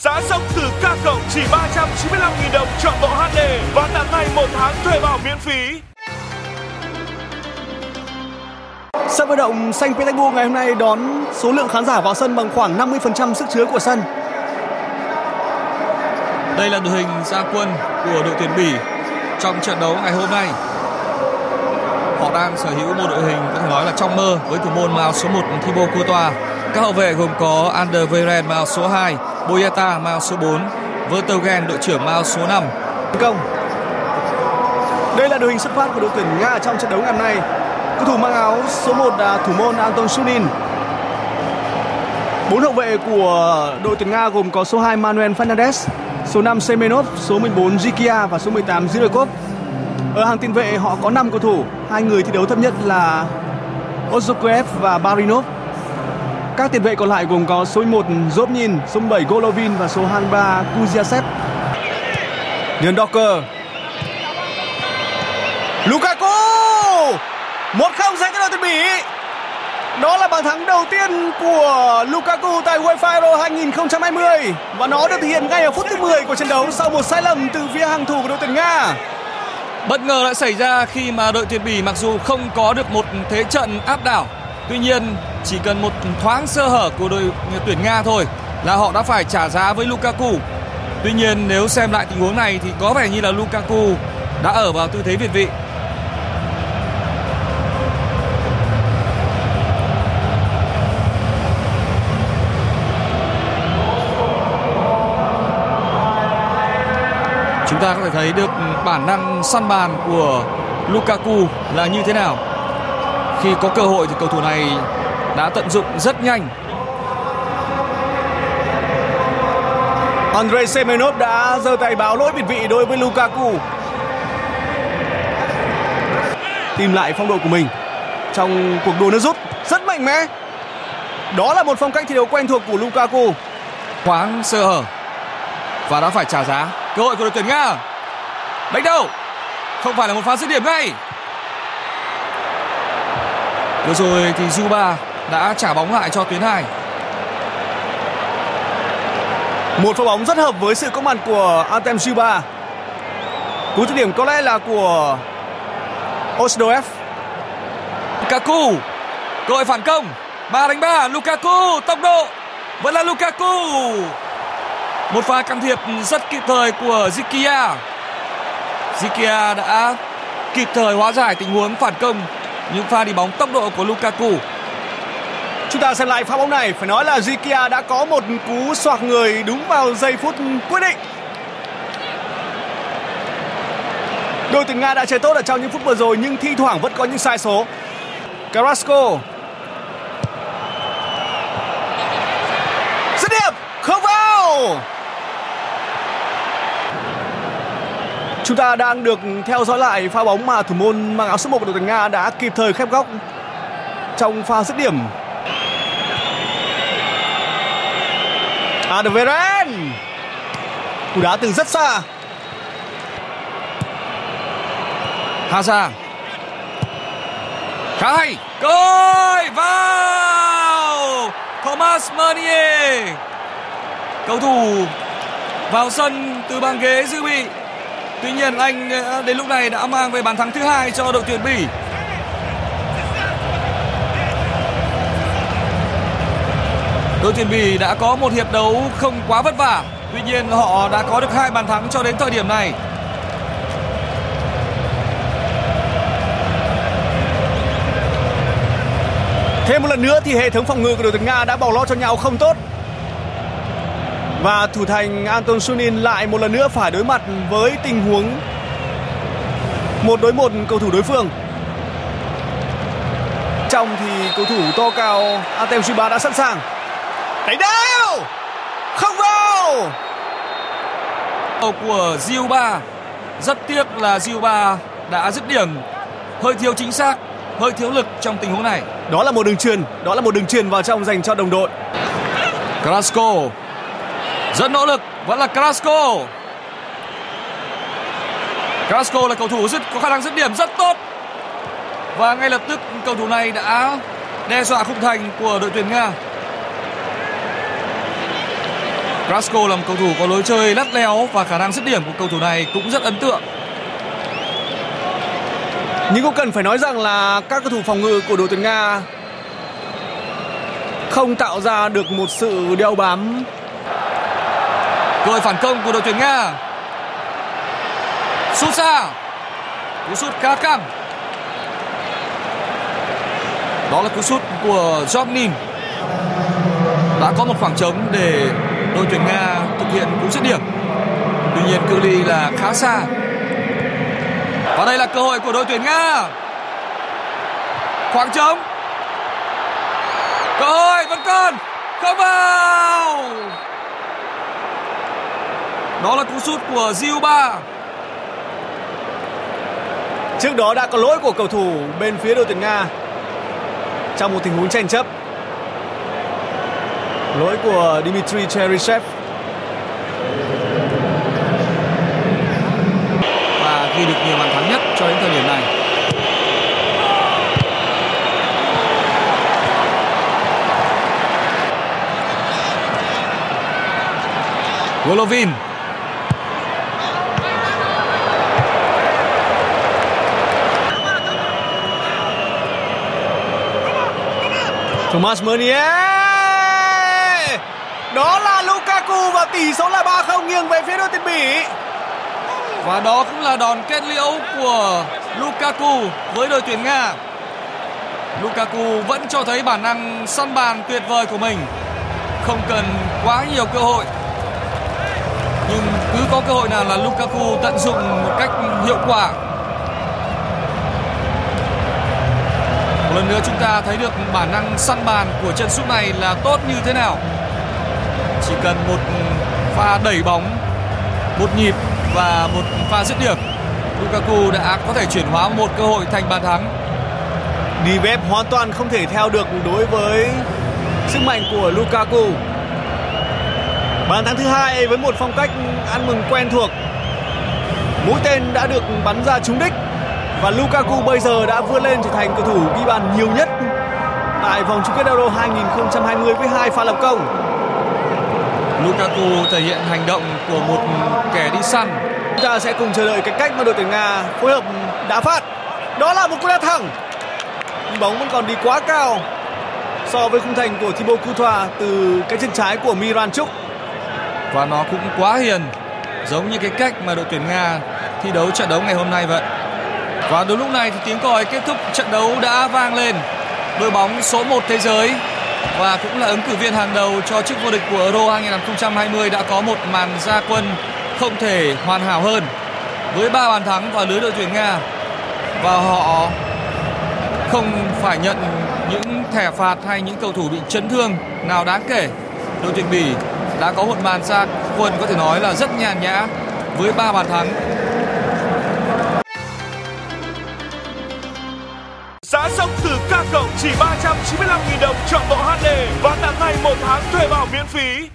Giá sốc thử K cộng chỉ 395.000 đồng chọn bộ HD và tặng ngay một tháng thuê bao miễn phí. Sân vận động Saint Petersburg ngày hôm nay đón số lượng khán giả vào sân bằng khoảng 50% sức chứa của sân. Đây là đội hình ra quân của đội tuyển Bỉ trong trận đấu ngày hôm nay. Họ đang sở hữu một đội hình có thể nói là trong mơ với thủ môn màu số 1 Thibaut Courtois. Các hậu vệ gồm có Ander Weireld màu số 2, Boyata màu số 4, Vertogen đội trưởng màu số 5. Công. Đây là đội hình xuất phát của đội tuyển Nga trong trận đấu ngày hôm nay. Cầu thủ mang áo số 1 là thủ môn Anton Sunin. Bốn hậu vệ của đội tuyển Nga gồm có số 2 Manuel Fernandez, số 5 Semenov, số 14 Zikia và số 18 Zirkov. Ở hàng tiền vệ họ có 5 cầu thủ, hai người thi đấu thấp nhất là Ozokev và Barinov. Các tiền vệ còn lại gồm có số 1 Zobnin, số 7 Golovin và số 23 Kuziasev. Điền Docker. Lukaku! 1-0 dành cho đội tuyển Bỉ. Đó là bàn thắng đầu tiên của Lukaku tại UEFA Euro 2020 và nó được thực hiện ngay ở phút thứ 10 của trận đấu sau một sai lầm từ phía hàng thủ của đội tuyển Nga. Bất ngờ lại xảy ra khi mà đội tuyển Bỉ mặc dù không có được một thế trận áp đảo, tuy nhiên chỉ cần một thoáng sơ hở của đội tuyển Nga thôi là họ đã phải trả giá với Lukaku. Tuy nhiên, nếu xem lại tình huống này thì có vẻ như là Lukaku đã ở vào tư thế việt vị. Chúng ta có thể thấy được bản năng săn bàn của Lukaku là như thế nào. Khi có cơ hội thì cầu thủ này đã tận dụng rất nhanh. Andrei Semenov đã giơ tay báo lỗi biệt vị đối với Lukaku. Tìm lại phong độ của mình trong cuộc đua nước rút rất mạnh mẽ. Đó là một phong cách thi đấu quen thuộc của Lukaku. Khoáng sơ hở và đã phải trả giá. Cơ hội của đội tuyển Nga. Đánh đầu. Không phải là một pha dứt điểm ngay. Vừa rồi thì Zuba đã trả bóng lại cho tuyến hai. Một pha bóng rất hợp với sự có mặt của Artem Zuba. Cú dứt điểm có lẽ là của Osdoev. Lukaku. Cơ hội phản công. 3 đánh 3 Lukaku tốc độ vẫn là Lukaku. Một pha can thiệp rất kịp thời của Zikia. Zikia đã kịp thời hóa giải tình huống phản công những pha đi bóng tốc độ của Lukaku. Chúng ta xem lại pha bóng này, phải nói là Zikia đã có một cú xoạc người đúng vào giây phút quyết định. Đội tuyển Nga đã chơi tốt ở trong những phút vừa rồi nhưng thi thoảng vẫn có những sai số. Carrasco. Dứt điểm, không vào. Chúng ta đang được theo dõi lại pha bóng mà thủ môn mang áo số 1 của đội tuyển Nga đã kịp thời khép góc trong pha dứt điểm. Adveren. Cú đá từ rất xa. Hazard. Khá hay. Rồi vào. Thomas Meunier. Cầu thủ vào sân từ băng ghế dự bị Tuy nhiên, anh à, đến lúc này đã mang về bàn thắng thứ hai cho đội tuyển Bỉ. Đội tuyển Bỉ đã có một hiệp đấu không quá vất vả. Tuy nhiên, họ đã có được hai bàn thắng cho đến thời điểm này. Thêm một lần nữa thì hệ thống phòng ngự của đội tuyển Nga đã bỏ lót cho nhau không tốt. Và thủ thành Anton Sunin lại một lần nữa phải đối mặt với tình huống một đối một cầu thủ đối phương. Trong thì cầu thủ to cao Artem Shiba đã sẵn sàng. Đánh đều! Không vào! Của Ziuba. Rất tiếc là Ziuba đã dứt điểm hơi thiếu chính xác, hơi thiếu lực trong tình huống này. Đó là một đường truyền, đó là một đường truyền vào trong dành cho đồng đội. Carrasco rất nỗ lực vẫn là Carrasco Carrasco là cầu thủ rất có khả năng dứt điểm rất tốt và ngay lập tức cầu thủ này đã đe dọa khung thành của đội tuyển Nga Carrasco là một cầu thủ có lối chơi lắt léo và khả năng dứt điểm của cầu thủ này cũng rất ấn tượng. Nhưng cũng cần phải nói rằng là các cầu thủ phòng ngự của đội tuyển Nga không tạo ra được một sự đeo bám. Cơ hội phản công của đội tuyển Nga. Sút xa. Cú sút khá căng. Đó là cú sút của Jobnin. Đã có một khoảng trống để đội tuyển Nga thực hiện cú dứt điểm. Tuy nhiên, cự ly là khá xa. Và đây là cơ hội của đội tuyển Nga. Khoảng trống. Cơ hội vẫn còn. Không vào. Đó là cú sút của Ziuba. Trước đó đã có lỗi của cầu thủ bên phía đội tuyển Nga trong một tình huống tranh chấp. Lỗi của Dmitry Cheryshev. Và ghi được nhiều bàn thắng nhất cho đến thời điểm này. Golovin Thomas Meunier. Đó là Lukaku và tỷ số là 3-0 nghiêng về phía đội tuyển Bỉ. Và đó cũng là đòn kết liễu của Lukaku với đội tuyển Nga. Lukaku vẫn cho thấy bản năng săn bàn tuyệt vời của mình. Không cần quá nhiều cơ hội. Nhưng cứ có cơ hội nào là Lukaku tận dụng một cách hiệu quả. Một lần nữa chúng ta thấy được bản năng săn bàn của chân sút này là tốt như thế nào. Chỉ cần một pha đẩy bóng, một nhịp và một pha dứt điểm Lukaku đã có thể chuyển hóa một cơ hội thành bàn thắng Nivep hoàn toàn không thể theo được đối với sức mạnh của Lukaku. Bàn thắng thứ hai với một phong cách ăn mừng quen thuộc. Mũi tên đã được bắn ra trúng đích và Lukaku bây giờ đã vươn lên trở thành cầu thủ ghi bàn nhiều nhất tại vòng chung kết Euro 2020 với hai pha lập công. Lukaku thể hiện hành động của một kẻ đi săn Chúng ta sẽ cùng chờ đợi cái cách mà đội tuyển Nga phối hợp đá phát. Đó là một cú đá thẳng. Bóng vẫn còn đi quá cao so với khung thành của Thibaut Courtois từ cái chân trái của Miran Chuk. Và nó cũng quá hiền Giống như cái cách mà đội tuyển Nga thi đấu trận đấu ngày hôm nay vậy Và đúng lúc này thì tiếng còi kết thúc trận đấu đã vang lên Đội bóng số 1 thế giới và cũng là ứng cử viên hàng đầu cho chức vô địch của Euro 2020 đã có một màn gia quân không thể hoàn hảo hơn với ba bàn thắng vào lưới đội tuyển Nga và họ không phải nhận những thẻ phạt hay những cầu thủ bị chấn thương nào đáng kể. Đội tuyển Bỉ đã có một màn ra quân có thể nói là rất nhàn nhã với ba bàn thắng chỉ 395.000 đồng chọn bộ HD và tặng ngay một tháng thuê bao miễn phí.